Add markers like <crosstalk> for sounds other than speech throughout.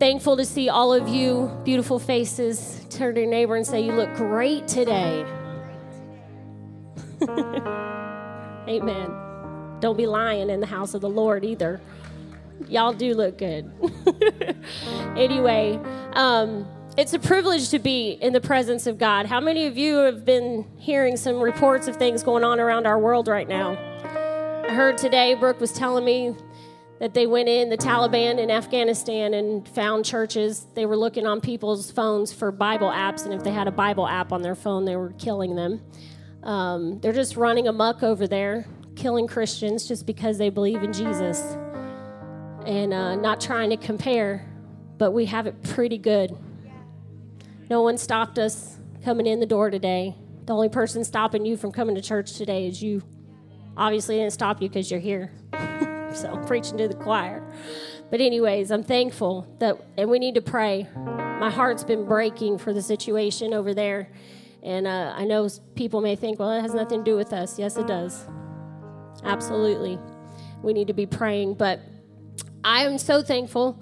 Thankful to see all of you beautiful faces. Turn to your neighbor and say, You look great today. <laughs> Amen. Don't be lying in the house of the Lord either. Y'all do look good. <laughs> anyway, um, it's a privilege to be in the presence of God. How many of you have been hearing some reports of things going on around our world right now? I heard today, Brooke was telling me that they went in, the Taliban in Afghanistan, and found churches. They were looking on people's phones for Bible apps, and if they had a Bible app on their phone, they were killing them. Um, they're just running amuck over there, killing Christians just because they believe in Jesus and uh, not trying to compare, but we have it pretty good. No one stopped us coming in the door today. The only person stopping you from coming to church today is you. Obviously, didn't stop you because you're here. <laughs> so I'm preaching to the choir. But anyways, I'm thankful that, and we need to pray. My heart's been breaking for the situation over there, and uh, I know people may think, well, it has nothing to do with us. Yes, it does. Absolutely, we need to be praying. But I am so thankful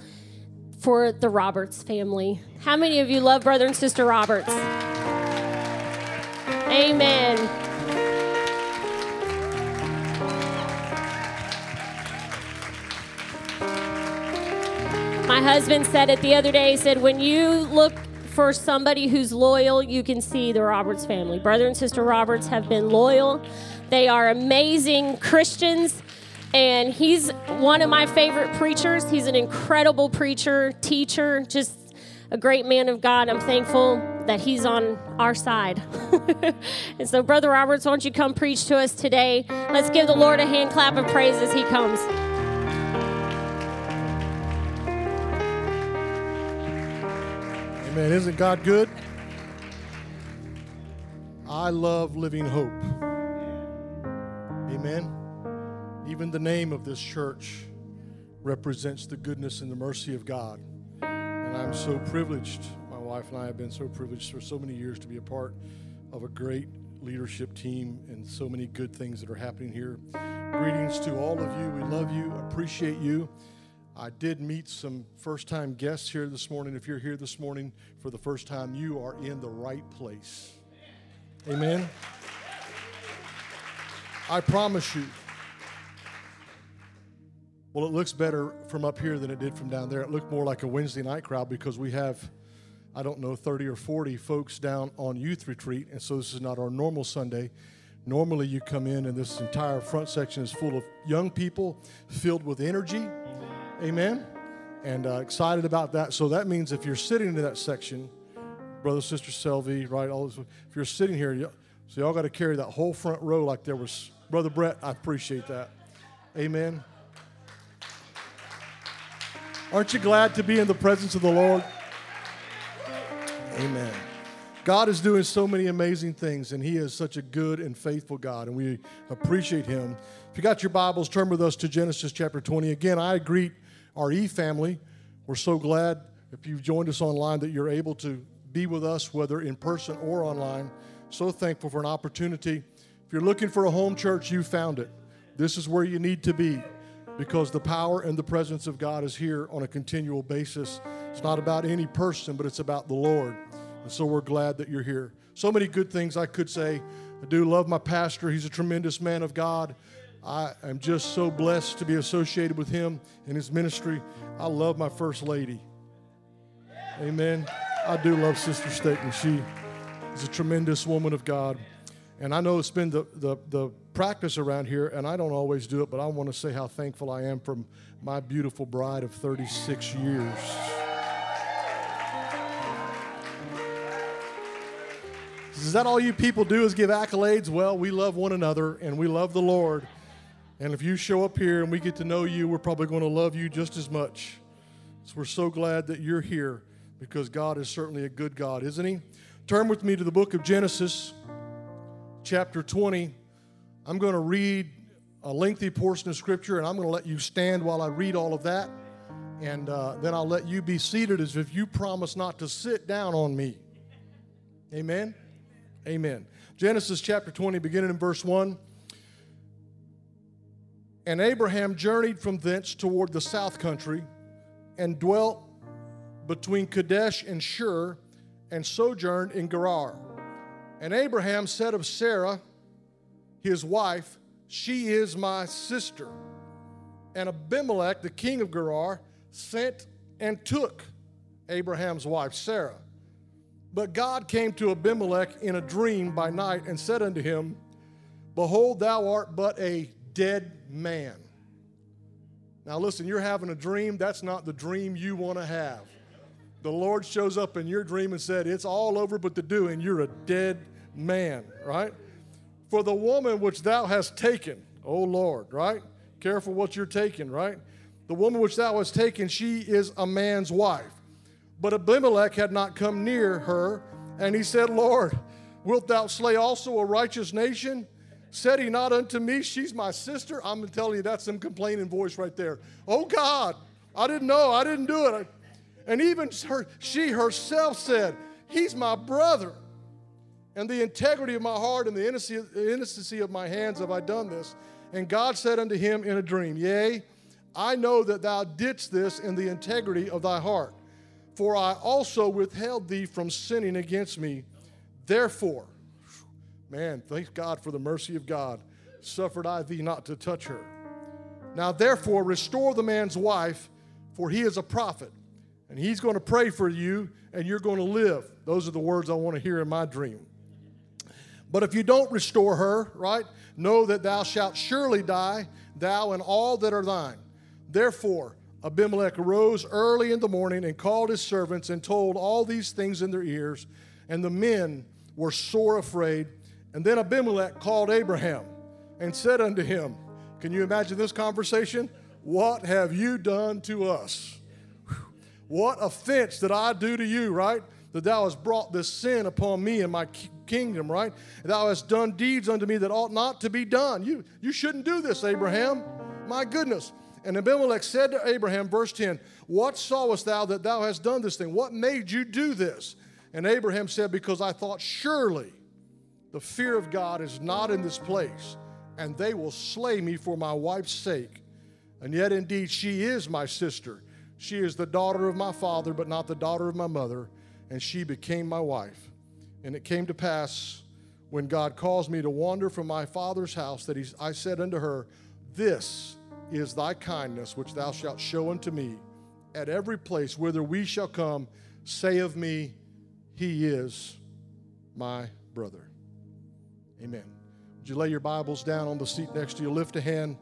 for the Roberts family. How many of you love brother and sister Roberts? Amen. My husband said it the other day. He said, When you look for somebody who's loyal, you can see the Roberts family. Brother and sister Roberts have been loyal. They are amazing Christians. And he's one of my favorite preachers. He's an incredible preacher, teacher, just a great man of God. I'm thankful that he's on our side. <laughs> and so, Brother Roberts, why don't you come preach to us today? Let's give the Lord a hand clap of praise as he comes. Amen. Isn't God good? I love living hope. Amen. Even the name of this church represents the goodness and the mercy of God. And I'm so privileged, my wife and I have been so privileged for so many years to be a part of a great leadership team and so many good things that are happening here. Greetings to all of you. We love you, appreciate you. I did meet some first time guests here this morning. If you're here this morning for the first time, you are in the right place. Amen. I promise you. Well, it looks better from up here than it did from down there. It looked more like a Wednesday night crowd because we have, I don't know, 30 or 40 folks down on youth retreat. And so this is not our normal Sunday. Normally, you come in and this entire front section is full of young people filled with energy Amen. And uh, excited about that. So that means if you're sitting in that section, brother, sister Selvey, right? All this, if you're sitting here, you, so y'all got to carry that whole front row like there was brother Brett. I appreciate that. Amen. Aren't you glad to be in the presence of the Lord? Amen. God is doing so many amazing things, and He is such a good and faithful God, and we appreciate Him. If you got your Bibles, turn with us to Genesis chapter 20. Again, I greet our E family. We're so glad if you've joined us online that you're able to be with us, whether in person or online. So thankful for an opportunity. If you're looking for a home church, you found it. This is where you need to be because the power and the presence of God is here on a continual basis. It's not about any person, but it's about the Lord. And so we're glad that you're here. So many good things I could say. I do love my pastor, he's a tremendous man of God. I am just so blessed to be associated with him and his ministry. I love my first lady. Amen. I do love Sister Staten. She is a tremendous woman of God. And I know it's been the, the, the practice around here, and I don't always do it, but I want to say how thankful I am for my beautiful bride of 36 years. Is that all you people do is give accolades? Well, we love one another and we love the Lord. And if you show up here and we get to know you, we're probably going to love you just as much. So we're so glad that you're here because God is certainly a good God, isn't He? Turn with me to the book of Genesis, chapter 20. I'm going to read a lengthy portion of Scripture, and I'm going to let you stand while I read all of that. And uh, then I'll let you be seated as if you promise not to sit down on me. Amen? Amen. Genesis chapter 20, beginning in verse 1. And Abraham journeyed from thence toward the south country and dwelt between Kadesh and Shur and sojourned in Gerar. And Abraham said of Sarah, his wife, She is my sister. And Abimelech, the king of Gerar, sent and took Abraham's wife, Sarah. But God came to Abimelech in a dream by night and said unto him, Behold, thou art but a dead man. Now, listen, you're having a dream. That's not the dream you want to have. The Lord shows up in your dream and said, It's all over but the doing. You're a dead man, right? For the woman which thou hast taken, O Lord, right? Careful what you're taking, right? The woman which thou hast taken, she is a man's wife. But Abimelech had not come near her, and he said, Lord, wilt thou slay also a righteous nation? Said he not unto me, She's my sister? I'm telling you, that's some complaining voice right there. Oh God, I didn't know, I didn't do it. And even her, she herself said, He's my brother. And the integrity of my heart and the innocency of my hands have I done this. And God said unto him in a dream, Yea, I know that thou didst this in the integrity of thy heart. For I also withheld thee from sinning against me. Therefore, man, thank God for the mercy of God, suffered I thee not to touch her. Now, therefore, restore the man's wife, for he is a prophet, and he's going to pray for you, and you're going to live. Those are the words I want to hear in my dream. But if you don't restore her, right, know that thou shalt surely die, thou and all that are thine. Therefore, Abimelech arose early in the morning and called his servants and told all these things in their ears, and the men were sore afraid. And then Abimelech called Abraham and said unto him, Can you imagine this conversation? What have you done to us? What offense did I do to you, right? That thou hast brought this sin upon me and my kingdom, right? Thou hast done deeds unto me that ought not to be done. You, you shouldn't do this, Abraham. My goodness. And Abimelech said to Abraham, verse 10, What sawest thou that thou hast done this thing? What made you do this? And Abraham said, Because I thought, surely the fear of God is not in this place, and they will slay me for my wife's sake. And yet, indeed, she is my sister. She is the daughter of my father, but not the daughter of my mother, and she became my wife. And it came to pass when God caused me to wander from my father's house that he, I said unto her, This is thy kindness which thou shalt show unto me at every place whither we shall come. Say of me, He is my brother. Amen. Would you lay your Bibles down on the seat next to you? Lift a hand.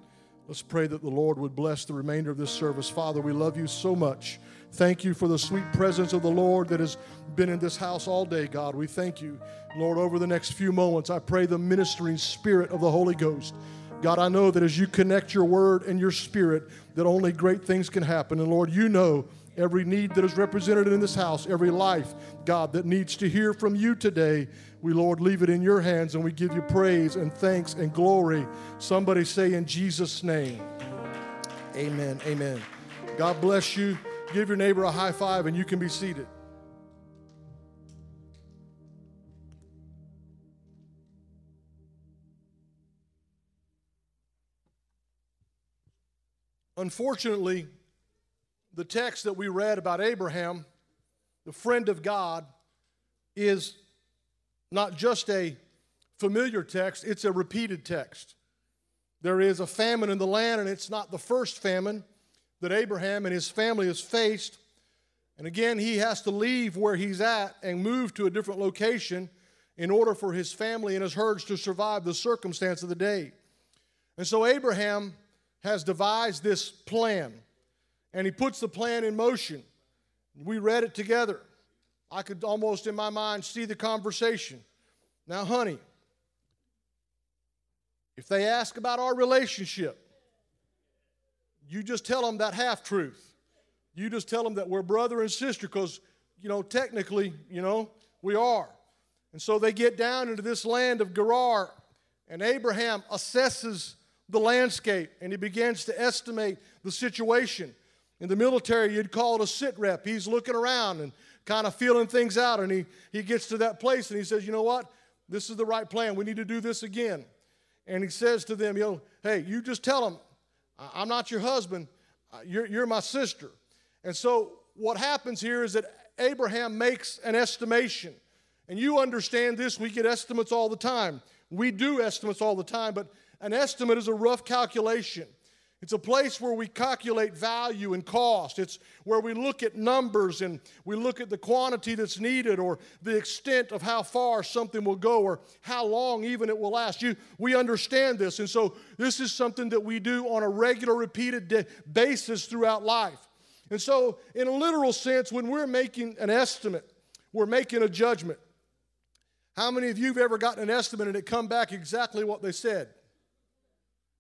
Let's pray that the Lord would bless the remainder of this service. Father, we love you so much. Thank you for the sweet presence of the Lord that has been in this house all day, God. We thank you. Lord, over the next few moments, I pray the ministering spirit of the Holy Ghost God, I know that as you connect your word and your spirit, that only great things can happen. And Lord, you know every need that is represented in this house, every life, God, that needs to hear from you today. We, Lord, leave it in your hands and we give you praise and thanks and glory. Somebody say in Jesus' name, Amen. Amen. God bless you. Give your neighbor a high five and you can be seated. Unfortunately, the text that we read about Abraham, the friend of God, is not just a familiar text, it's a repeated text. There is a famine in the land, and it's not the first famine that Abraham and his family has faced. And again, he has to leave where he's at and move to a different location in order for his family and his herds to survive the circumstance of the day. And so Abraham has devised this plan, and he puts the plan in motion. We read it together. I could almost in my mind see the conversation. Now, honey, if they ask about our relationship, you just tell them that half truth. You just tell them that we're brother and sister because you know, technically, you know, we are. And so they get down into this land of Gerar, and Abraham assesses the landscape and he begins to estimate the situation. In the military, you'd call it a sit rep. He's looking around and kind of feeling things out, and he, he gets to that place and he says, You know what? This is the right plan. We need to do this again. And he says to them, You know, hey, you just tell them, I'm not your husband, uh, you're, you're my sister. And so what happens here is that Abraham makes an estimation. And you understand this, we get estimates all the time. We do estimates all the time, but an estimate is a rough calculation. It's a place where we calculate value and cost. It's where we look at numbers and we look at the quantity that's needed or the extent of how far something will go or how long even it will last. You, we understand this. And so this is something that we do on a regular, repeated basis throughout life. And so, in a literal sense, when we're making an estimate, we're making a judgment. How many of you have ever gotten an estimate and it come back exactly what they said?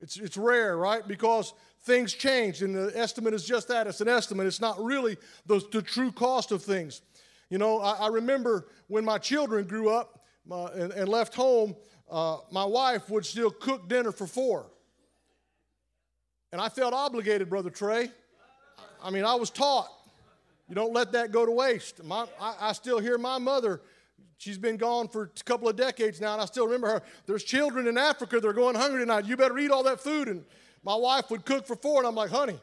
It's, it's rare, right? Because things change, and the estimate is just that it's an estimate. It's not really the, the true cost of things. You know, I, I remember when my children grew up uh, and, and, left home, uh, my wife would still cook dinner for four. And I felt obligated, Brother Trey. I mean, I was taught you don't let that go to waste. My, I, I still hear my mother She's been gone for a couple of decades now, and I still remember her. There's children in Africa that are going hungry tonight. You better eat all that food. And my wife would cook for four, and I'm like, honey,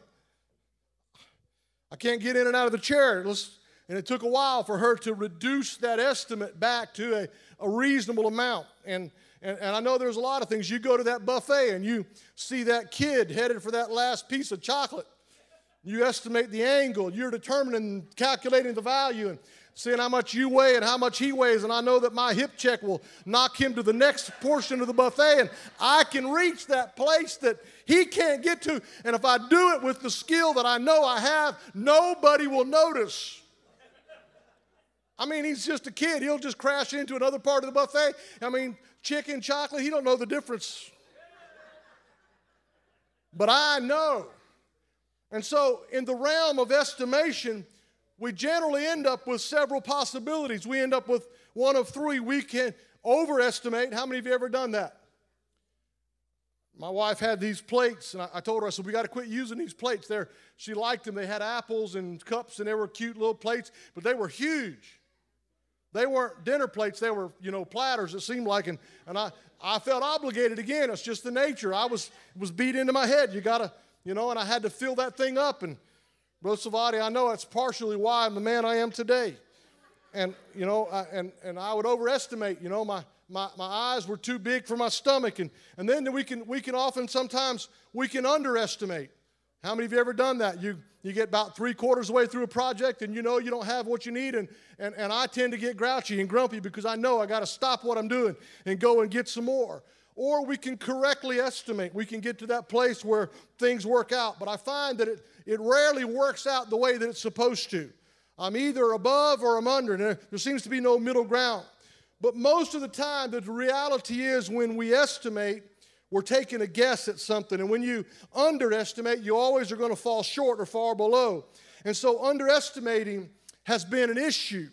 I can't get in and out of the chair. Let's, and it took a while for her to reduce that estimate back to a, a reasonable amount. And, and, and I know there's a lot of things. You go to that buffet and you see that kid headed for that last piece of chocolate. You estimate the angle. You're determining, calculating the value. And seeing how much you weigh and how much he weighs, and I know that my hip check will knock him to the next portion of the buffet, and I can reach that place that he can't get to. And if I do it with the skill that I know I have, nobody will notice. I mean, he's just a kid. He'll just crash into another part of the buffet. I mean, chicken, chocolate, he don't know the difference. But I know. And so, in the realm of estimation, we generally end up with several possibilities. We end up with one of three. We can overestimate. How many of you ever done that? My wife had these plates, and I, told her, I said, we got to quit using these plates. There, she liked them. They had apples and cups, and they were cute little plates, but they were huge. They weren't dinner plates, they were, you know, platters, it seemed like. And, and I, I felt obligated again. It's just the nature. I was, was beat into my head. You got to, you know, and I had to fill that thing up. And Brother Savati, I know that's partially why I'm the man I am today. And, you know, I, and, and I would overestimate, you know, my, my, my eyes were too big for my stomach. And, and then we can, we can often, sometimes, we can underestimate. How many of you ever done that? You, you get about three quarters way through a project and you know you don't have what you need. And, and, and I tend to get grouchy and grumpy because I know I got to stop what I'm doing and go and get some more. Or we can correctly estimate. We can get to that place where things work out. But I find that it, it rarely works out the way that it's supposed to. I'm either above or I'm under. There, there seems to be no middle ground. But most of the time, the reality is when we estimate, we're taking a guess at something. And when you underestimate, you always are going to fall short or far below. And so, underestimating has been an issue.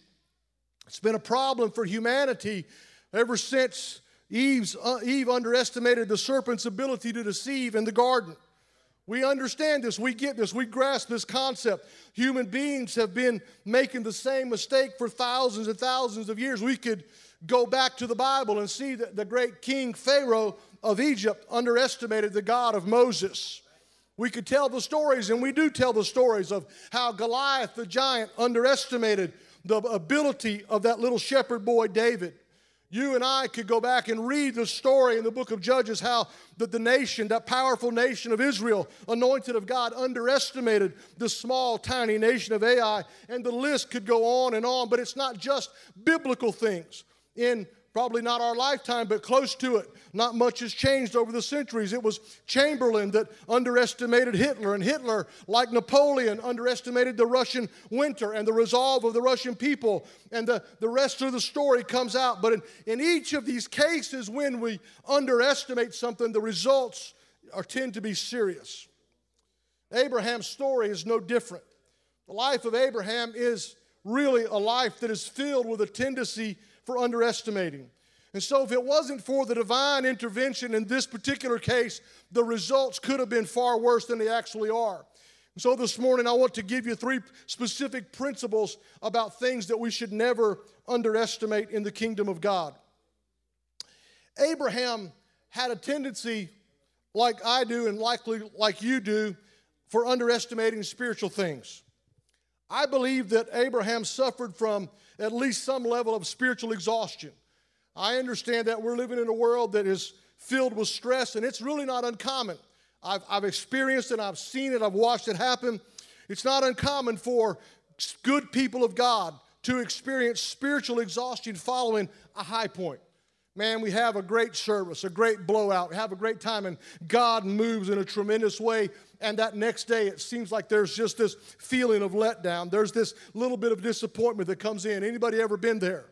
It's been a problem for humanity ever since Eve's, uh, Eve underestimated the serpent's ability to deceive in the garden. We understand this, we get this, we grasp this concept. Human beings have been making the same mistake for thousands and thousands of years. We could go back to the Bible and see that the great king Pharaoh of Egypt underestimated the God of Moses. We could tell the stories, and we do tell the stories of how Goliath the giant underestimated the ability of that little shepherd boy David. You and I could go back and read the story in the book of Judges how that the nation, that powerful nation of Israel, anointed of God, underestimated the small, tiny nation of Ai. And the list could go on and on, but it's not just biblical things. In probably not our lifetime, but close to it. Not much has changed over the centuries. It was Chamberlain that underestimated Hitler, and Hitler, like Napoleon, underestimated the Russian winter and the resolve of the Russian people. And the, the rest of the story comes out. But in, in each of these cases, when we underestimate something, the results are, tend to be serious. Abraham's story is no different. The life of Abraham is really a life that is filled with a tendency for underestimating. And so, if it wasn't for the divine intervention in this particular case, the results could have been far worse than they actually are. And so, this morning, I want to give you three specific principles about things that we should never underestimate in the kingdom of God. Abraham had a tendency, like I do, and likely like you do, for underestimating spiritual things. I believe that Abraham suffered from at least some level of spiritual exhaustion. I understand that we're living in a world that is filled with stress, and it's really not uncommon. I've, I've experienced it, I've seen it, I've watched it happen. It's not uncommon for good people of God to experience spiritual exhaustion following a high point. Man, we have a great service, a great blowout, have a great time, and God moves in a tremendous way. And that next day, it seems like there's just this feeling of letdown. There's this little bit of disappointment that comes in. Anybody ever been there?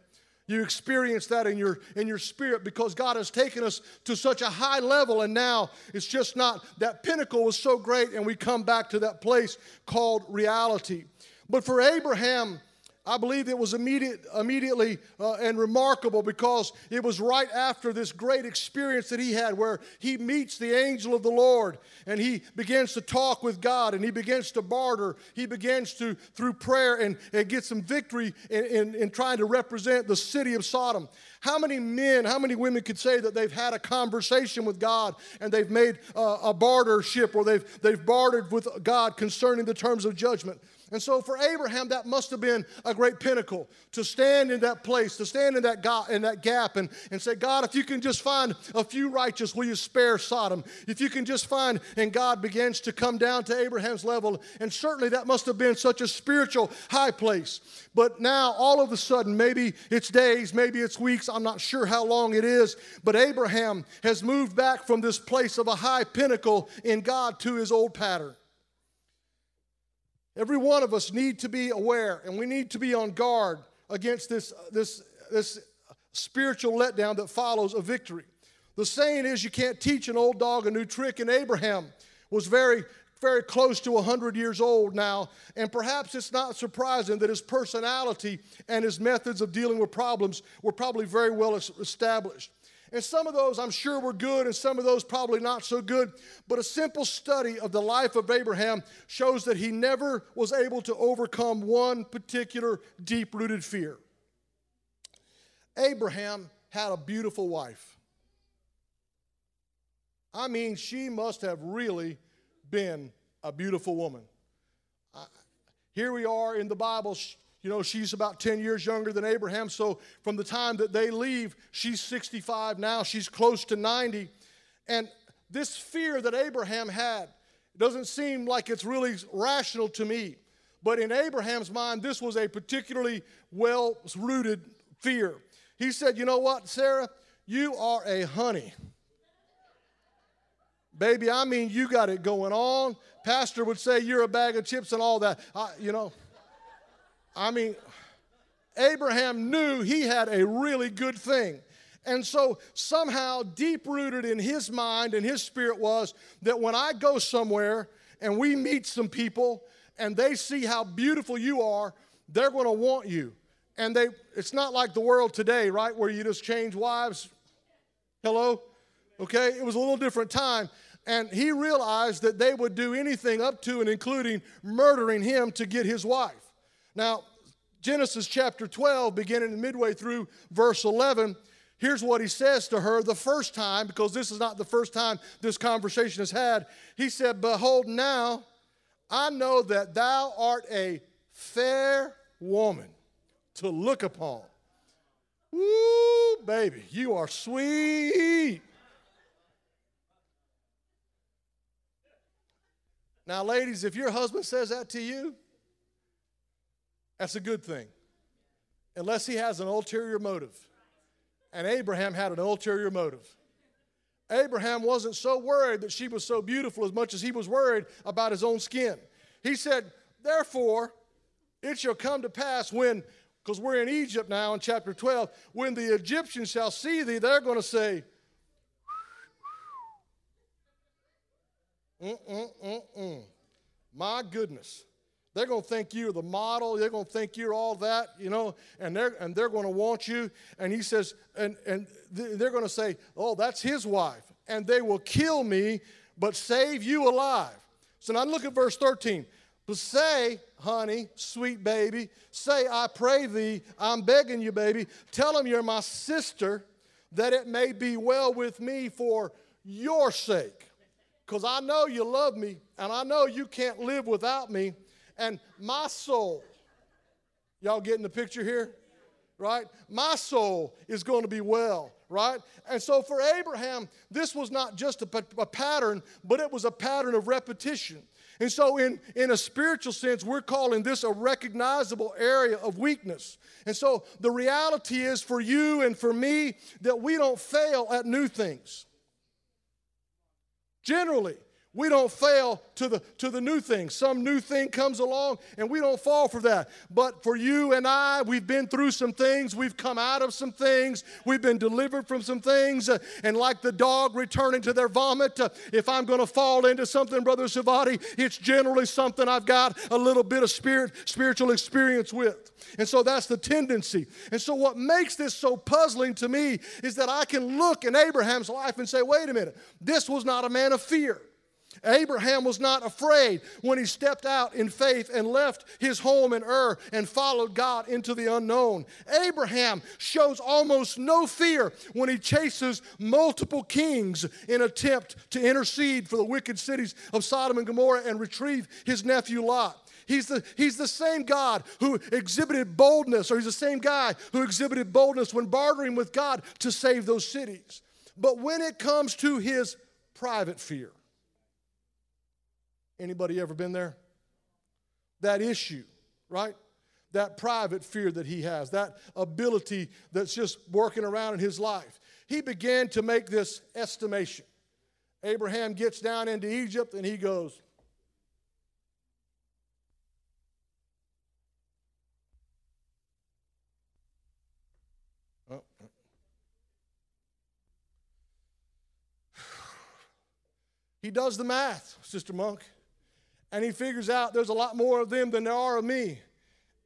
You experience that in your in your spirit because God has taken us to such a high level, and now it's just not that pinnacle was so great, and we come back to that place called reality. But for Abraham, I believe it was immediate, immediately uh, and remarkable because it was right after this great experience that he had where he meets the angel of the Lord and he begins to talk with God and he begins to barter. He begins to, through prayer, and, and get some victory in, in, in trying to represent the city of Sodom. How many men, how many women could say that they've had a conversation with God and they've made uh, a bartership or they've, they've bartered with God concerning the terms of judgment? And so for Abraham, that must have been a great pinnacle to stand in that place, to stand in that, in that gap and, and say, God, if you can just find a few righteous, will you spare Sodom? If you can just find, and God begins to come down to Abraham's level. And certainly that must have been such a spiritual high place. But now, all of a sudden, maybe it's days, maybe it's weeks, I'm not sure how long it is, but Abraham has moved back from this place of a high pinnacle in God to his old pattern. Every one of us need to be aware and we need to be on guard against this, this, this spiritual letdown that follows a victory. The saying is you can't teach an old dog a new trick, and Abraham was very, very close to 100 years old now, and perhaps it's not surprising that his personality and his methods of dealing with problems were probably very well established. And some of those I'm sure were good, and some of those probably not so good. But a simple study of the life of Abraham shows that he never was able to overcome one particular deep rooted fear. Abraham had a beautiful wife. I mean, she must have really been a beautiful woman. here we are in the Bible you know, she's about 10 years younger than Abraham. So from the time that they leave, she's 65 now. She's close to 90. And this fear that Abraham had doesn't seem like it's really rational to me. But in Abraham's mind, this was a particularly well rooted fear. He said, You know what, Sarah? You are a honey. Baby, I mean, you got it going on. Pastor would say you're a bag of chips and all that. I, you know. I mean, Abraham knew he had a really good thing. And so, somehow, deep rooted in his mind and his spirit was that when I go somewhere and we meet some people and they see how beautiful you are, they're going to want you. And they, it's not like the world today, right, where you just change wives. Hello? Okay? It was a little different time. And he realized that they would do anything up to and including murdering him to get his wife. Now, Genesis chapter 12, beginning midway through verse 11, here's what he says to her the first time, because this is not the first time this conversation is had. He said, Behold, now I know that thou art a fair woman to look upon. Woo, baby, you are sweet. Now, ladies, if your husband says that to you, that's a good thing. Unless he has an ulterior motive. And Abraham had an ulterior motive. Abraham wasn't so worried that she was so beautiful as much as he was worried about his own skin. He said, Therefore, it shall come to pass when, because we're in Egypt now in chapter 12, when the Egyptians shall see thee, they're going to say, Mm-mm-mm-mm. My goodness. They're going to think you're the model. They're going to think you're all that, you know, and they're, and they're going to want you. And he says, and, and they're going to say, oh, that's his wife. And they will kill me, but save you alive. So now look at verse 13. But say, honey, sweet baby, say, I pray thee, I'm begging you, baby, tell him you're my sister, that it may be well with me for your sake. Because I know you love me, and I know you can't live without me and my soul. Y'all getting the picture here? Right? My soul is going to be well, right? And so for Abraham, this was not just a, a pattern, but it was a pattern of repetition. And so, in, in a spiritual sense, we're calling this a recognizable area of weakness. And so, the reality is for you and for me that we don't fail at new things. Generally, we don't fail to the, to the new thing. Some new thing comes along and we don't fall for that. But for you and I, we've been through some things. We've come out of some things. We've been delivered from some things. Uh, and like the dog returning to their vomit, uh, if I'm going to fall into something, Brother Savati, it's generally something I've got a little bit of spirit, spiritual experience with. And so that's the tendency. And so what makes this so puzzling to me is that I can look in Abraham's life and say, wait a minute, this was not a man of fear. Abraham was not afraid when he stepped out in faith and left his home in Ur and followed God into the unknown. Abraham shows almost no fear when he chases multiple kings in attempt to intercede for the wicked cities of Sodom and Gomorrah and retrieve his nephew Lot. He's the, he's the same God who exhibited boldness, or he's the same guy who exhibited boldness when bartering with God to save those cities. But when it comes to his private fear, Anybody ever been there? That issue, right? That private fear that he has, that ability that's just working around in his life. He began to make this estimation. Abraham gets down into Egypt and he goes, oh, oh. <sighs> He does the math, Sister Monk and he figures out there's a lot more of them than there are of me.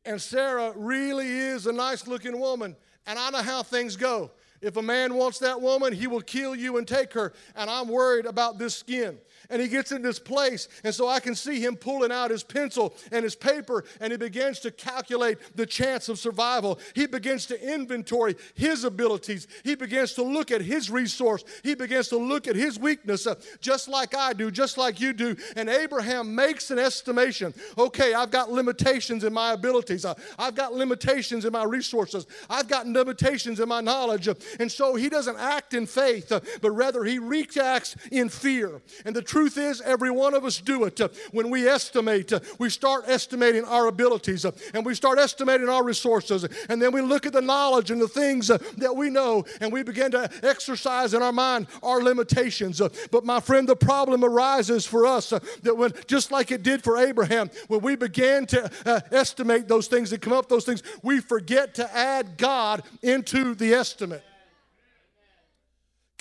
And Sarah really is a nice looking woman, and I know how things go. If a man wants that woman, he will kill you and take her. And I'm worried about this skin. And he gets in this place, and so I can see him pulling out his pencil and his paper, and he begins to calculate the chance of survival. He begins to inventory his abilities. He begins to look at his resource. He begins to look at his weakness, uh, just like I do, just like you do. And Abraham makes an estimation. Okay, I've got limitations in my abilities. Uh, I've got limitations in my resources. I've got limitations in my knowledge. Uh, and so he doesn't act in faith, uh, but rather he reacts in fear. And the truth is, every one of us do it. Uh, when we estimate, uh, we start estimating our abilities and we start estimating our resources. And then we look at the knowledge and the things that we know and we begin to exercise in our mind our limitations. But my friend, the problem arises for us that when, just like it did for Abraham, when we begin to estimate those things and come up those things, we forget to add God into the estimate.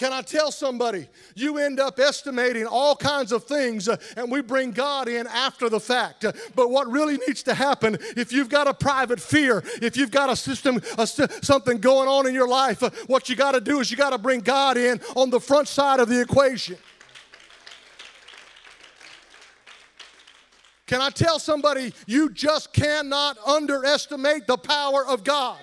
Can I tell somebody? You end up estimating all kinds of things, uh, and we bring God in after the fact. Uh, but what really needs to happen, if you've got a private fear, if you've got a system, a, something going on in your life, uh, what you got to do is you got to bring God in on the front side of the equation. Can I tell somebody, you just cannot underestimate the power of God?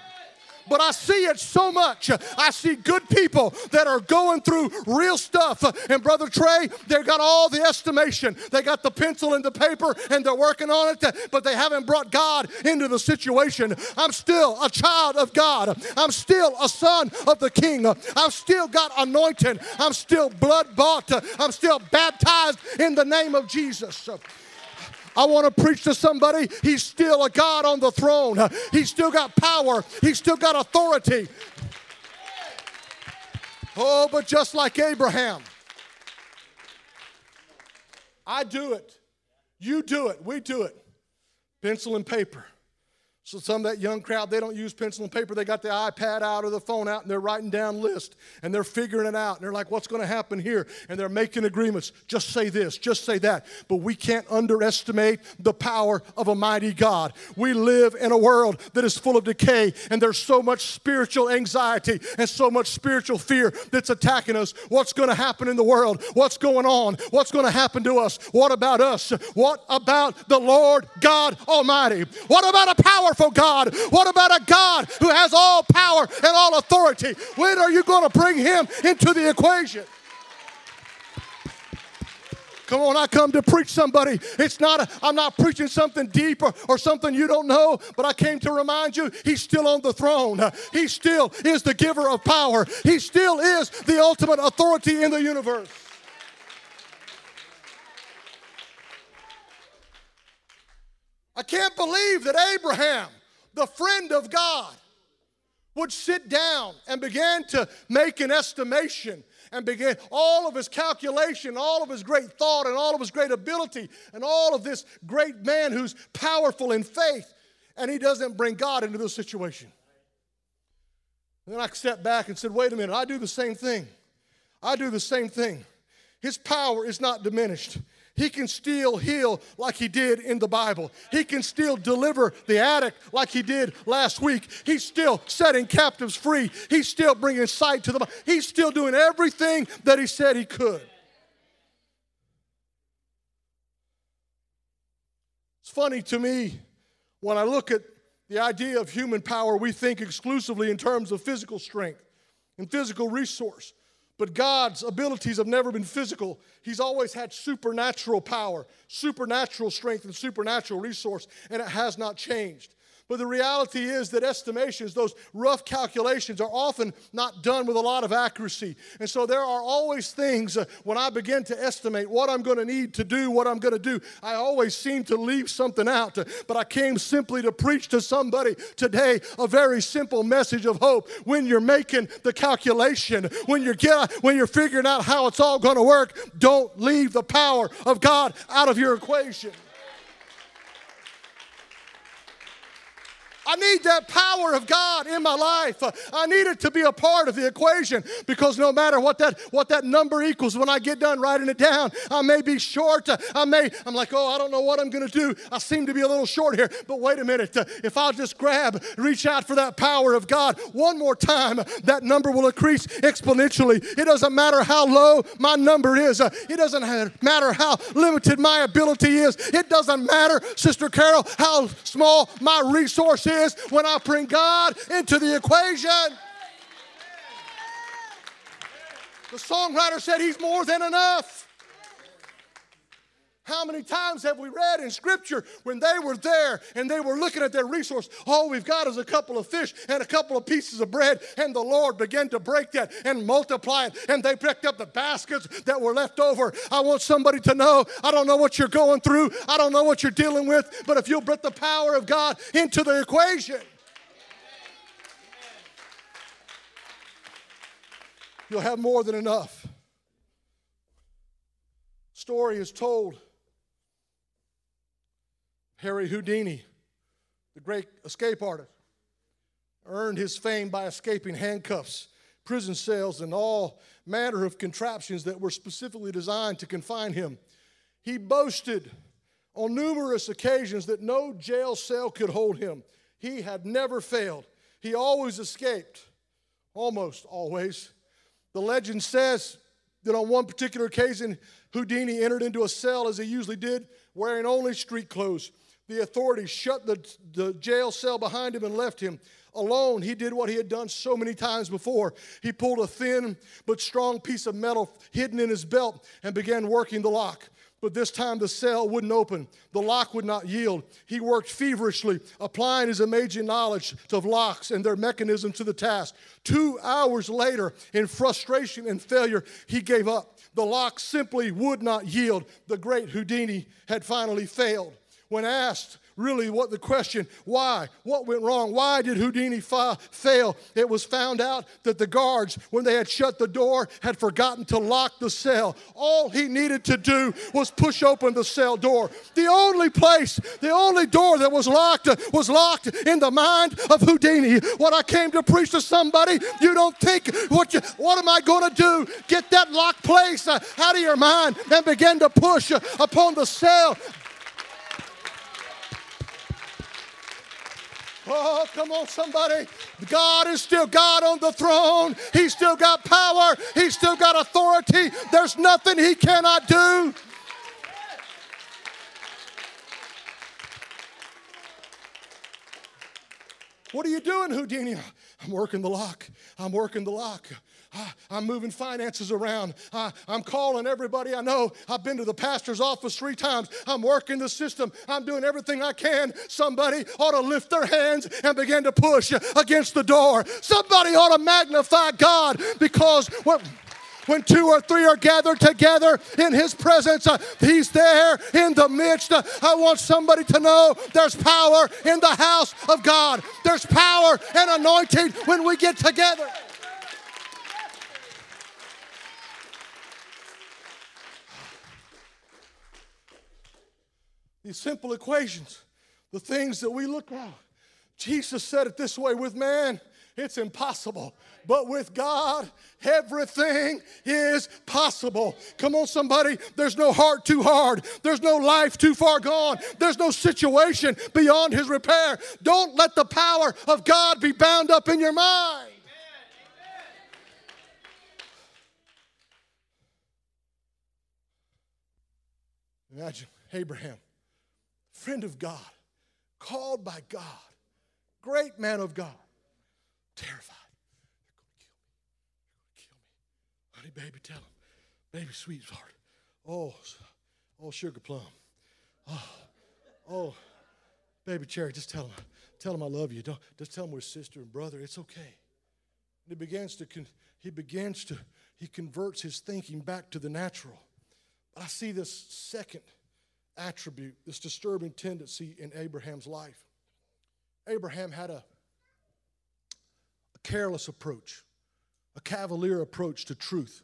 But I see it so much. I see good people that are going through real stuff. And Brother Trey, they've got all the estimation. They got the pencil and the paper and they're working on it, but they haven't brought God into the situation. I'm still a child of God. I'm still a son of the King. I've still got anointing. I'm still blood bought. I'm still baptized in the name of Jesus. I want to preach to somebody. He's still a God on the throne. He's still got power. He's still got authority. Oh, but just like Abraham, I do it. You do it. We do it. Pencil and paper. So some of that young crowd, they don't use pencil and paper. They got the iPad out or the phone out and they're writing down lists and they're figuring it out. And they're like, what's going to happen here? And they're making agreements. Just say this, just say that. But we can't underestimate the power of a mighty God. We live in a world that is full of decay and there's so much spiritual anxiety and so much spiritual fear that's attacking us. What's going to happen in the world? What's going on? What's going to happen to us? What about us? What about the Lord God Almighty? What about a power powerful God? What about a God who has all power and all authority? When are you going to bring him into the equation? Come on, I come to preach somebody. It's not, i I'm not preaching something deep or, or something you don't know, but I came to remind you he's still on the throne. He still is the giver of power. He still is the ultimate authority in the universe. I can't believe that Abraham, the friend of God, would sit down and begin to make an estimation and begin all of his calculation, all of his great thought, and all of his great ability, and all of this great man who's powerful in faith, and he doesn't bring God into the situation. And then I stepped back and said, wait a minute, I do the same thing. I do the same thing. His power is not diminished. He can still heal like he did in the Bible. He can still deliver the addict like he did last week. He's still setting captives free. He's still bringing sight to them. He's still doing everything that he said he could. It's funny to me when I look at the idea of human power, we think exclusively in terms of physical strength and physical resource. But God's abilities have never been physical. He's always had supernatural power, supernatural strength, and supernatural resource, and it has not changed. But the reality is that estimations, those rough calculations, are often not done with a lot of accuracy. And so there are always things uh, when I begin to estimate what I'm going to need to do, what I'm going to do, I always seem to leave something out. But I came simply to preach to somebody today a very simple message of hope. When you're making the calculation, when you're, get, when you're figuring out how it's all going to work, don't leave the power of God out of your equation. I need that power of God in my life. I need it to be a part of the equation because no matter what that what that number equals when I get done writing it down, I may be short. I may I'm like, "Oh, I don't know what I'm going to do. I seem to be a little short here." But wait a minute. If I'll just grab, reach out for that power of God one more time, that number will increase exponentially. It doesn't matter how low my number is. It doesn't matter how limited my ability is. It doesn't matter, Sister Carol, how small my resource is is when I bring God into the equation. The songwriter said he's more than enough. How many times have we read in Scripture when they were there and they were looking at their resource? All we've got is a couple of fish and a couple of pieces of bread, and the Lord began to break that and multiply it, and they picked up the baskets that were left over. I want somebody to know I don't know what you're going through, I don't know what you're dealing with, but if you'll bring the power of God into the equation, you'll have more than enough. Story is told Harry Houdini, the great escape artist, earned his fame by escaping handcuffs, prison cells, and all manner of contraptions that were specifically designed to confine him. He boasted on numerous occasions that no jail cell could hold him. He had never failed. He always escaped, almost always. The legend says that on one particular occasion, Houdini entered into a cell as he usually did, wearing only street clothes. The authorities shut the, the jail cell behind him and left him alone. He did what he had done so many times before. He pulled a thin but strong piece of metal hidden in his belt and began working the lock. But this time the cell wouldn't open. The lock would not yield. He worked feverishly, applying his amazing knowledge of locks and their mechanism to the task. Two hours later, in frustration and failure, he gave up. The lock simply would not yield. The great Houdini had finally failed. When asked really what the question why what went wrong why did houdini fa- fail? It was found out that the guards when they had shut the door had forgotten to lock the cell. All he needed to do was push open the cell door. The only place the only door that was locked was locked in the mind of houdini. What i came to preach to somebody you don't think what you what am i going to do? Get that locked place uh, out of your mind and begin to push uh, upon the cell Oh, come on, somebody. God is still God on the throne. He's still got power. He's still got authority. There's nothing he cannot do. What are you doing, Houdini? I'm working the lock. I'm working the lock. I, am moving finances around. I'm calling everybody I know. I've been to the pastor's office three times. I'm working the system. I'm doing everything I can. Somebody ought to lift their hands and begin to push against the door. Somebody ought to magnify God because when when two or three are gathered together in His presence, uh, He's there in the midst. Uh, I want somebody to know there's power in the house of God, there's power and anointing when we get together. These simple equations, the things that we look at. Jesus said it this way with man, it's impossible. But with God, everything is possible. Come on, somebody. There's no heart too hard. There's no life too far gone. There's no situation beyond his repair. Don't let the power of God be bound up in your mind. Imagine Abraham friend of God, called by God, great man of God, terrified. They're going to kill me. They're going to kill me. Honey, baby, tell him. Baby, sweetheart. Oh, oh, sugar plum. Oh, oh, baby cherry, just tell him, tell him I love you. Don't, just tell him we're sister and brother. It's okay. And he begins to, he begins to, he converts his thinking back to the natural. But I see this second attribute, this disturbing tendency in Abraham's life. Abraham had a, a careless approach, a cavalier approach to truth.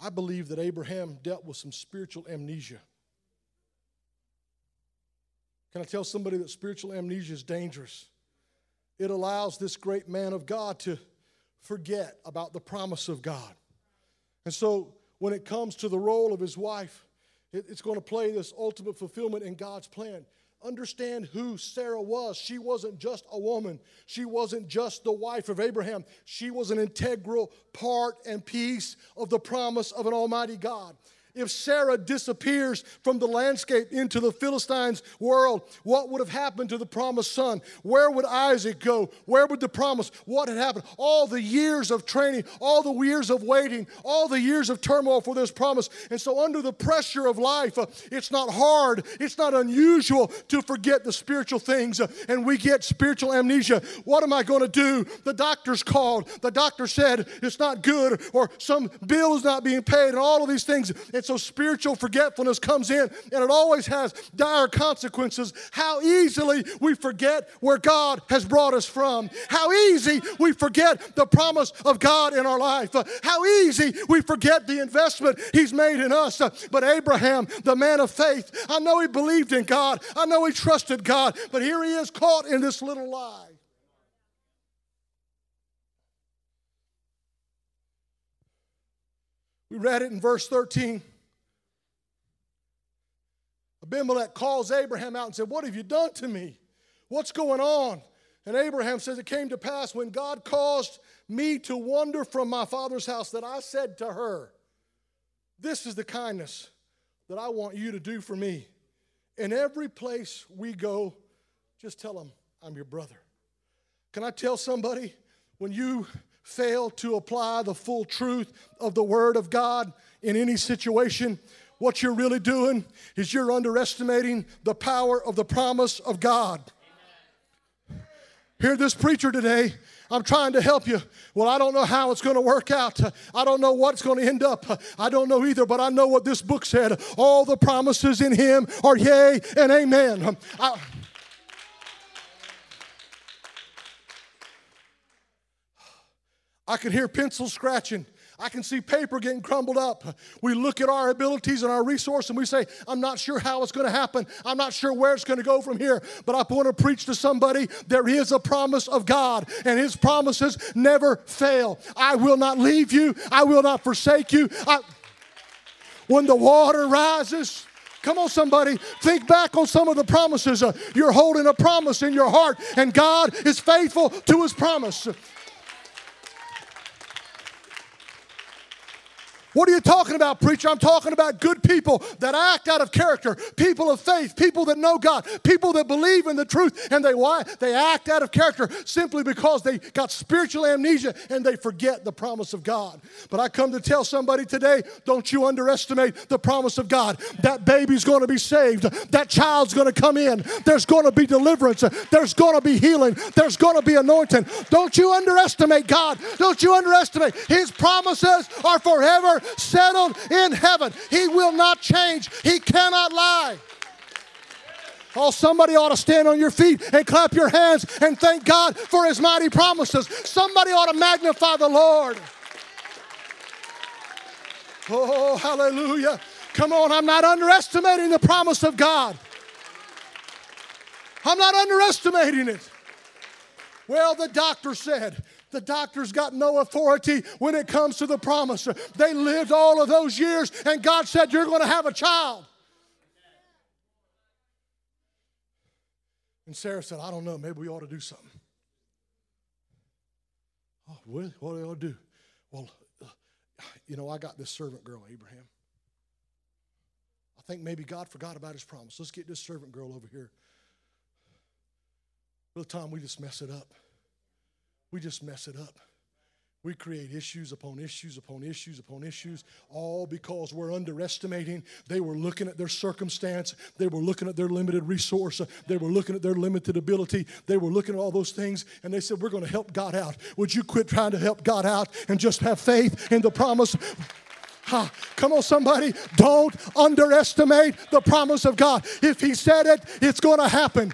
I believe that Abraham dealt with some spiritual amnesia. Can I tell somebody that spiritual amnesia is dangerous? It allows this great man of God to forget about the promise of God. And so, when it comes to the role of his wife, it's going to play this ultimate fulfillment in God's plan. Understand who Sarah was. She wasn't just a woman, she wasn't just the wife of Abraham. She was an integral part and piece of the promise of an Almighty God if Sarah disappears from the landscape into the Philistines' world, what would have happened to the promised son? Where would Isaac go? Where would the promise? What had happened? All the years of training, all the years of waiting, all the years of turmoil for this promise. And so, under the pressure of life, uh, it's not hard, it's not unusual to forget the spiritual things, uh, and we get spiritual amnesia. What am I going to do? The doctor's called. The doctor said it's not good, or some bill is not being paid, and all of these things. So spiritual forgetfulness comes in and it always has dire consequences. How easily we forget where God has brought us from. How easy we forget the promise of God in our life. How easy we forget the investment He's made in us. But Abraham, the man of faith, I know he believed in God, I know he trusted God, but here he is caught in this little lie. We read it in verse 13. Abimelech calls Abraham out and said, What have you done to me? What's going on? And Abraham says, It came to pass when God caused me to wander from my father's house that I said to her, This is the kindness that I want you to do for me. In every place we go, just tell them, I'm your brother. Can I tell somebody when you fail to apply the full truth of the Word of God in any situation, what you're really doing is you're underestimating the power of the promise of God. Hear this preacher today. I'm trying to help you. Well, I don't know how it's going to work out. I don't know what's going to end up. I don't know either, but I know what this book said. All the promises in Him are yea and amen. I, I could hear pencils scratching. I can see paper getting crumbled up. We look at our abilities and our resource and we say, I'm not sure how it's going to happen. I'm not sure where it's going to go from here. But I want to preach to somebody there is a promise of God, and His promises never fail. I will not leave you, I will not forsake you. I, when the water rises, Come on, somebody. Think back on some of the promises. You're holding a promise in your heart, and God is faithful to his promise. What are you talking about, preacher? I'm talking about good people that act out of character, people of faith, people that know God, people that believe in the truth, and they why they act out of character simply because they got spiritual amnesia and they forget the promise of God. But I come to tell somebody today, don't you underestimate the promise of God. That baby's going to be saved. That child's going to come in. There's going to be deliverance. There's going to be healing. There's going to be anointing. Don't you underestimate God. Don't you underestimate. His promises are forever settled in heaven. He will not change, He cannot lie. Oh, somebody ought to stand on your feet and clap your hands and thank God for His mighty promises. Somebody ought to magnify the Lord. Oh, hallelujah. Come on, I'm not underestimating the promise of God. I'm not underestimating it. Well, the doctor said, the doctor's got no authority when it comes to the promise. They lived all of those years, and God said, You're going to have a child. And Sarah said, I don't know, maybe we ought to do something. Oh, what, what do I do? Well, you know, I got this servant girl, Abraham. I think maybe God forgot about his promise. Let's get this servant girl over here. The time we just mess it up we just mess it up. We create issues upon issues upon issues upon issues, all because we're underestimating. They were looking at their circumstance, they were looking at their limited resource, they were looking at their limited ability, they were looking at all those things, and they said, We're going to help God out. Would you quit trying to help God out and just have faith in the promise? Ha, come on, somebody. Don't underestimate the promise of God. If He said it, it's going to happen.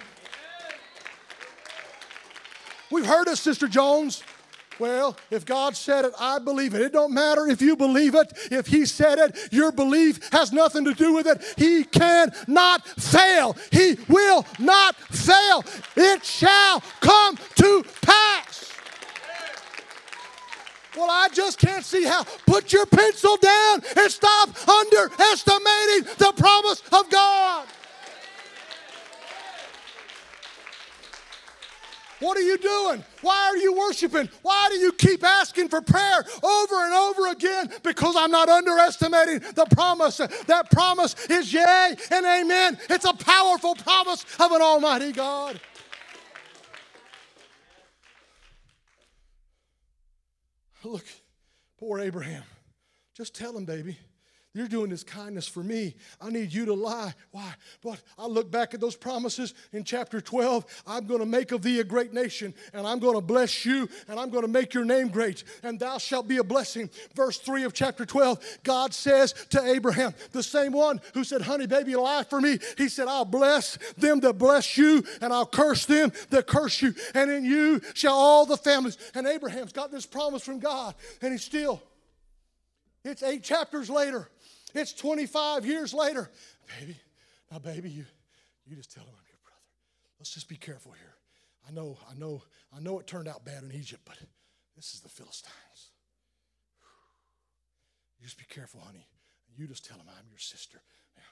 We've heard it, Sister Jones. Well, if God said it, I believe it. It don't matter if you believe it. If He said it, your belief has nothing to do with it. He cannot fail. He will not fail. It shall come to pass. Well, I just can't see how. Put your pencil down and stop underestimating the promise of God. What are you doing? Why are you worshiping? Why do you keep asking for prayer over and over again? Because I'm not underestimating the promise. That promise is yea and amen. It's a powerful promise of an almighty God. Look, poor Abraham. Just tell him, baby. You're doing this kindness for me. I need you to lie. Why? But I look back at those promises in chapter 12. I'm going to make of thee a great nation, and I'm going to bless you, and I'm going to make your name great, and thou shalt be a blessing. Verse 3 of chapter 12, God says to Abraham, the same one who said, Honey, baby, lie for me. He said, I'll bless them that bless you, and I'll curse them that curse you, and in you shall all the families. And Abraham's got this promise from God, and he's still. It's eight chapters later. It's 25 years later. Baby, now, baby, you, you just tell him I'm your brother. Let's just be careful here. I know, I know, I know it turned out bad in Egypt, but this is the Philistines. You just be careful, honey. You just tell him I'm your sister. Now,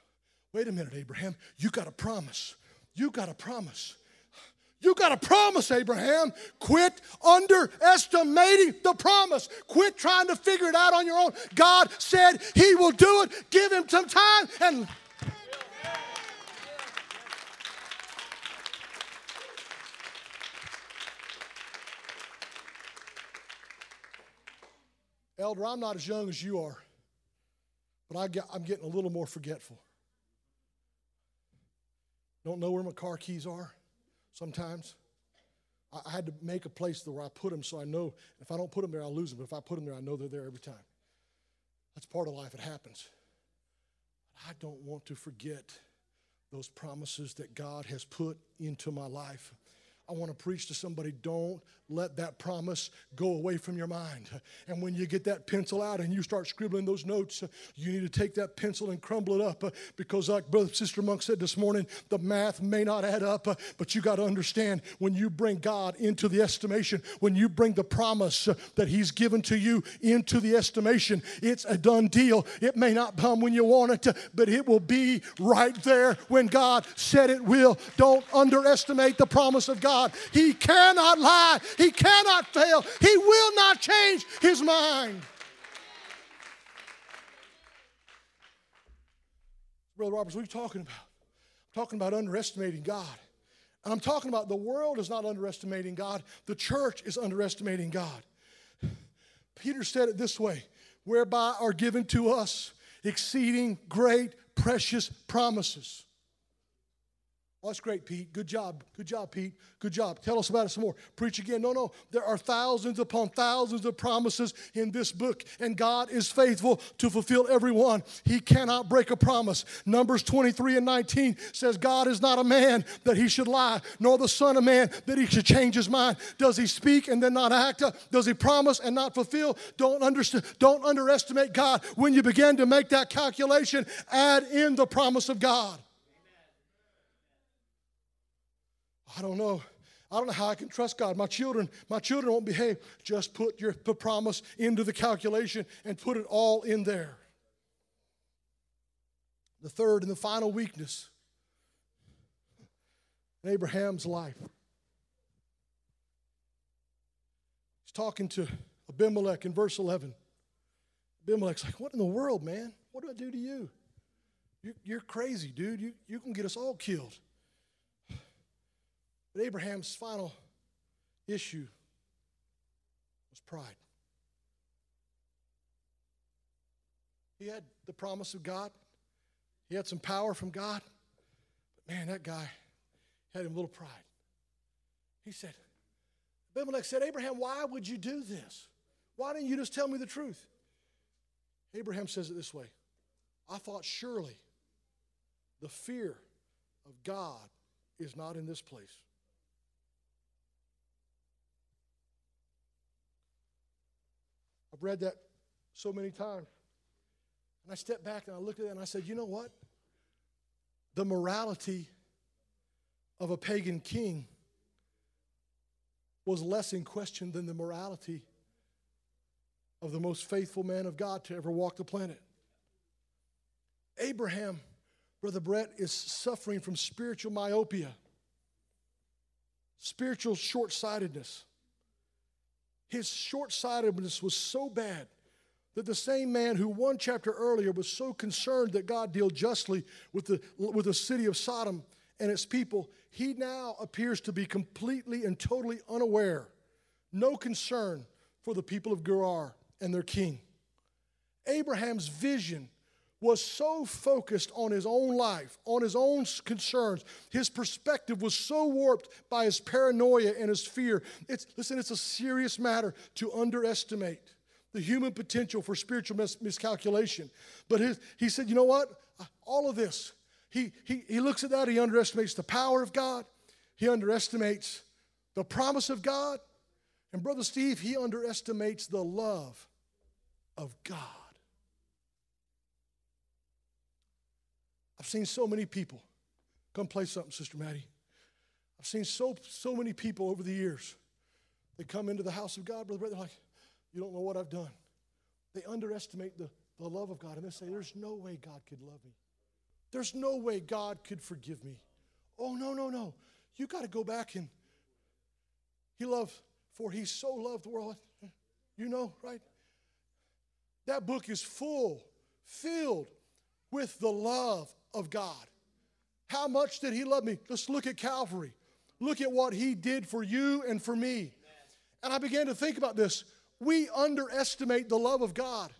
wait a minute, Abraham. You got a promise. You got a promise. You got a promise, Abraham. Quit underestimating the promise. Quit trying to figure it out on your own. God said He will do it. Give Him some time and. Elder, I'm not as young as you are, but I I'm getting a little more forgetful. Don't know where my car keys are sometimes. I, I had to make a place where I put them so I know if I don't put them there, I'll lose them. But if I put them there, I know they're there every time. That's part of life, it happens. I don't want to forget those promises that God has put into my life. I want to preach to somebody don't let that promise go away from your mind. And when you get that pencil out and you start scribbling those notes, you need to take that pencil and crumble it up because, like Brother Sister Monk said this morning, the math may not add up, but you got to understand when you bring God into the estimation, when you bring the promise that He's given to you into the estimation, it's a done deal. It may not come when you want it, but it will be right there when God said it will. Don't underestimate the promise of God. He cannot lie. He cannot fail. He will not change his mind. Brother Roberts, what are you talking about? I'm talking about underestimating God. And I'm talking about the world is not underestimating God, the church is underestimating God. Peter said it this way whereby are given to us exceeding great, precious promises. Oh, that's great, Pete. Good job. Good job, Pete. Good job. Tell us about it some more. Preach again. No, no. There are thousands upon thousands of promises in this book, and God is faithful to fulfill every one. He cannot break a promise. Numbers 23 and 19 says, God is not a man that he should lie, nor the Son of Man that he should change his mind. Does he speak and then not act? Does he promise and not fulfill? Don't, understand, don't underestimate God. When you begin to make that calculation, add in the promise of God. I don't know. I don't know how I can trust God. My children, my children won't behave. Just put your promise into the calculation and put it all in there. The third and the final weakness in Abraham's life. He's talking to Abimelech in verse 11. Abimelech's like, What in the world, man? What do I do to you? You're, you're crazy, dude. You, you can get us all killed. But Abraham's final issue was pride. He had the promise of God, he had some power from God, but man, that guy had a little pride. He said, Abimelech said, Abraham, why would you do this? Why didn't you just tell me the truth? Abraham says it this way I thought surely the fear of God is not in this place. I've read that so many times. And I stepped back and I looked at it and I said, you know what? The morality of a pagan king was less in question than the morality of the most faithful man of God to ever walk the planet. Abraham, Brother Brett, is suffering from spiritual myopia, spiritual short sightedness. His short sightedness was so bad that the same man who one chapter earlier was so concerned that God deal justly with the, with the city of Sodom and its people, he now appears to be completely and totally unaware, no concern for the people of Gerar and their king. Abraham's vision was so focused on his own life, on his own concerns. His perspective was so warped by his paranoia and his fear. It's, listen, it's a serious matter to underestimate the human potential for spiritual mis- miscalculation. But his, he said, you know what? All of this, he, he, he looks at that, he underestimates the power of God, he underestimates the promise of God. And Brother Steve, he underestimates the love of God. I've seen so many people. Come play something, Sister Maddie. I've seen so, so many people over the years. They come into the house of God, Brother they're like, you don't know what I've done. They underestimate the, the love of God and they say, there's no way God could love me. There's no way God could forgive me. Oh, no, no, no. You got to go back and He loved, for He so loved the world. You know, right? That book is full, filled with the love of God. How much did He love me? Let's look at Calvary. Look at what He did for you and for me. And I began to think about this. We underestimate the love of God.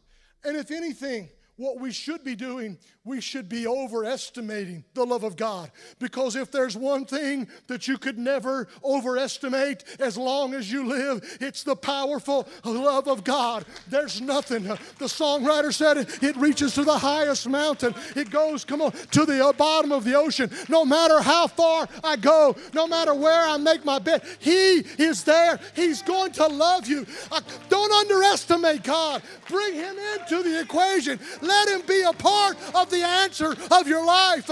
And if anything, what we should be doing, we should be overestimating the love of God. Because if there's one thing that you could never overestimate as long as you live, it's the powerful love of God. There's nothing. The songwriter said it, it reaches to the highest mountain, it goes, come on, to the bottom of the ocean. No matter how far I go, no matter where I make my bed, He is there. He's going to love you. Don't underestimate God. Bring Him into the equation. Let Him be a part of the answer of your life.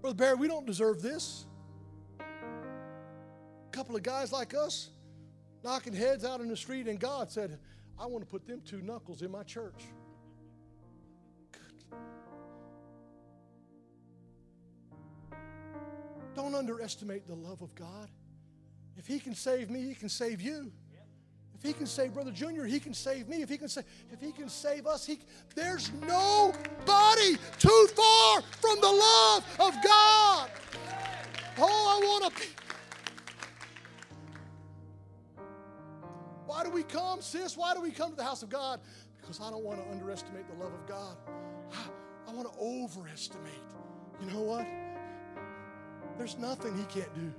Brother Barry, we don't deserve this. A couple of guys like us knocking heads out in the street, and God said, I want to put them two knuckles in my church. Don't underestimate the love of God. If He can save me, He can save you. He can save Brother Junior, He can save me. If He can save, if He can save us, He. There's nobody too far from the love of God. Oh, I want to. Why do we come, sis? Why do we come to the house of God? Because I don't want to underestimate the love of God. I, I want to overestimate. You know what? There's nothing He can't do.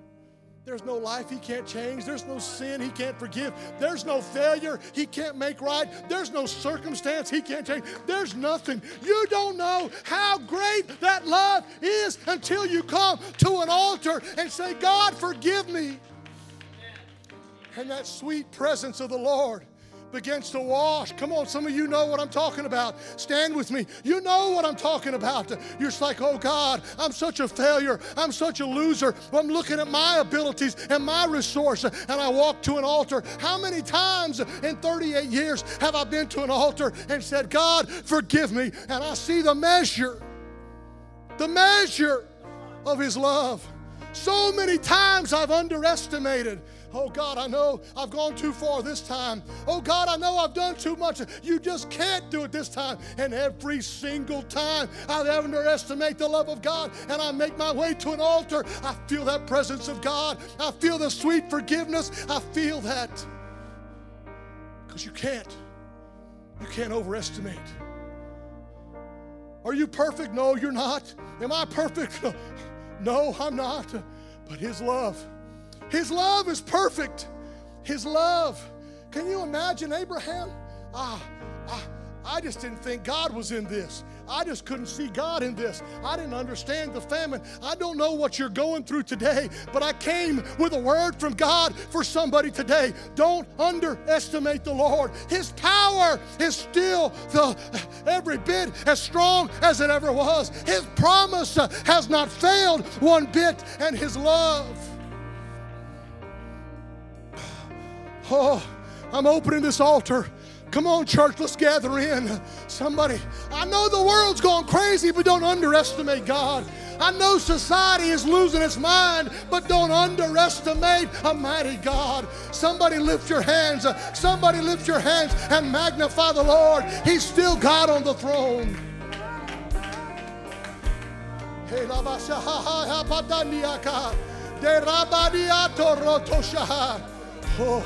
There's no life he can't change. There's no sin he can't forgive. There's no failure he can't make right. There's no circumstance he can't change. There's nothing. You don't know how great that love is until you come to an altar and say, God, forgive me. And that sweet presence of the Lord begins to wash. Come on, some of you know what I'm talking about. Stand with me. You know what I'm talking about. You're just like, oh God, I'm such a failure. I'm such a loser. I'm looking at my abilities and my resource, and I walk to an altar. How many times in 38 years have I been to an altar and said, God, forgive me? And I see the measure, the measure of His love. So many times I've underestimated Oh God, I know I've gone too far this time. Oh God, I know I've done too much. You just can't do it this time. And every single time I underestimate the love of God and I make my way to an altar, I feel that presence of God. I feel the sweet forgiveness. I feel that. Because you can't. You can't overestimate. Are you perfect? No, you're not. Am I perfect? <laughs> No, I'm not. But His love his love is perfect. His love. Can you imagine Abraham? Ah, ah, I just didn't think God was in this. I just couldn't see God in this. I didn't understand the famine. I don't know what you're going through today, but I came with a word from God for somebody today. Don't underestimate the Lord. His power is still the, every bit as strong as it ever was. His promise has not failed one bit, and His love Oh, I'm opening this altar. Come on, church, let's gather in. Somebody, I know the world's going crazy, but don't underestimate God. I know society is losing its mind, but don't underestimate a mighty God. Somebody lift your hands. Uh, somebody lift your hands and magnify the Lord. He's still God on the throne. Oh.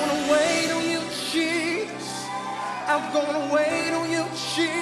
I'm gonna wait on you.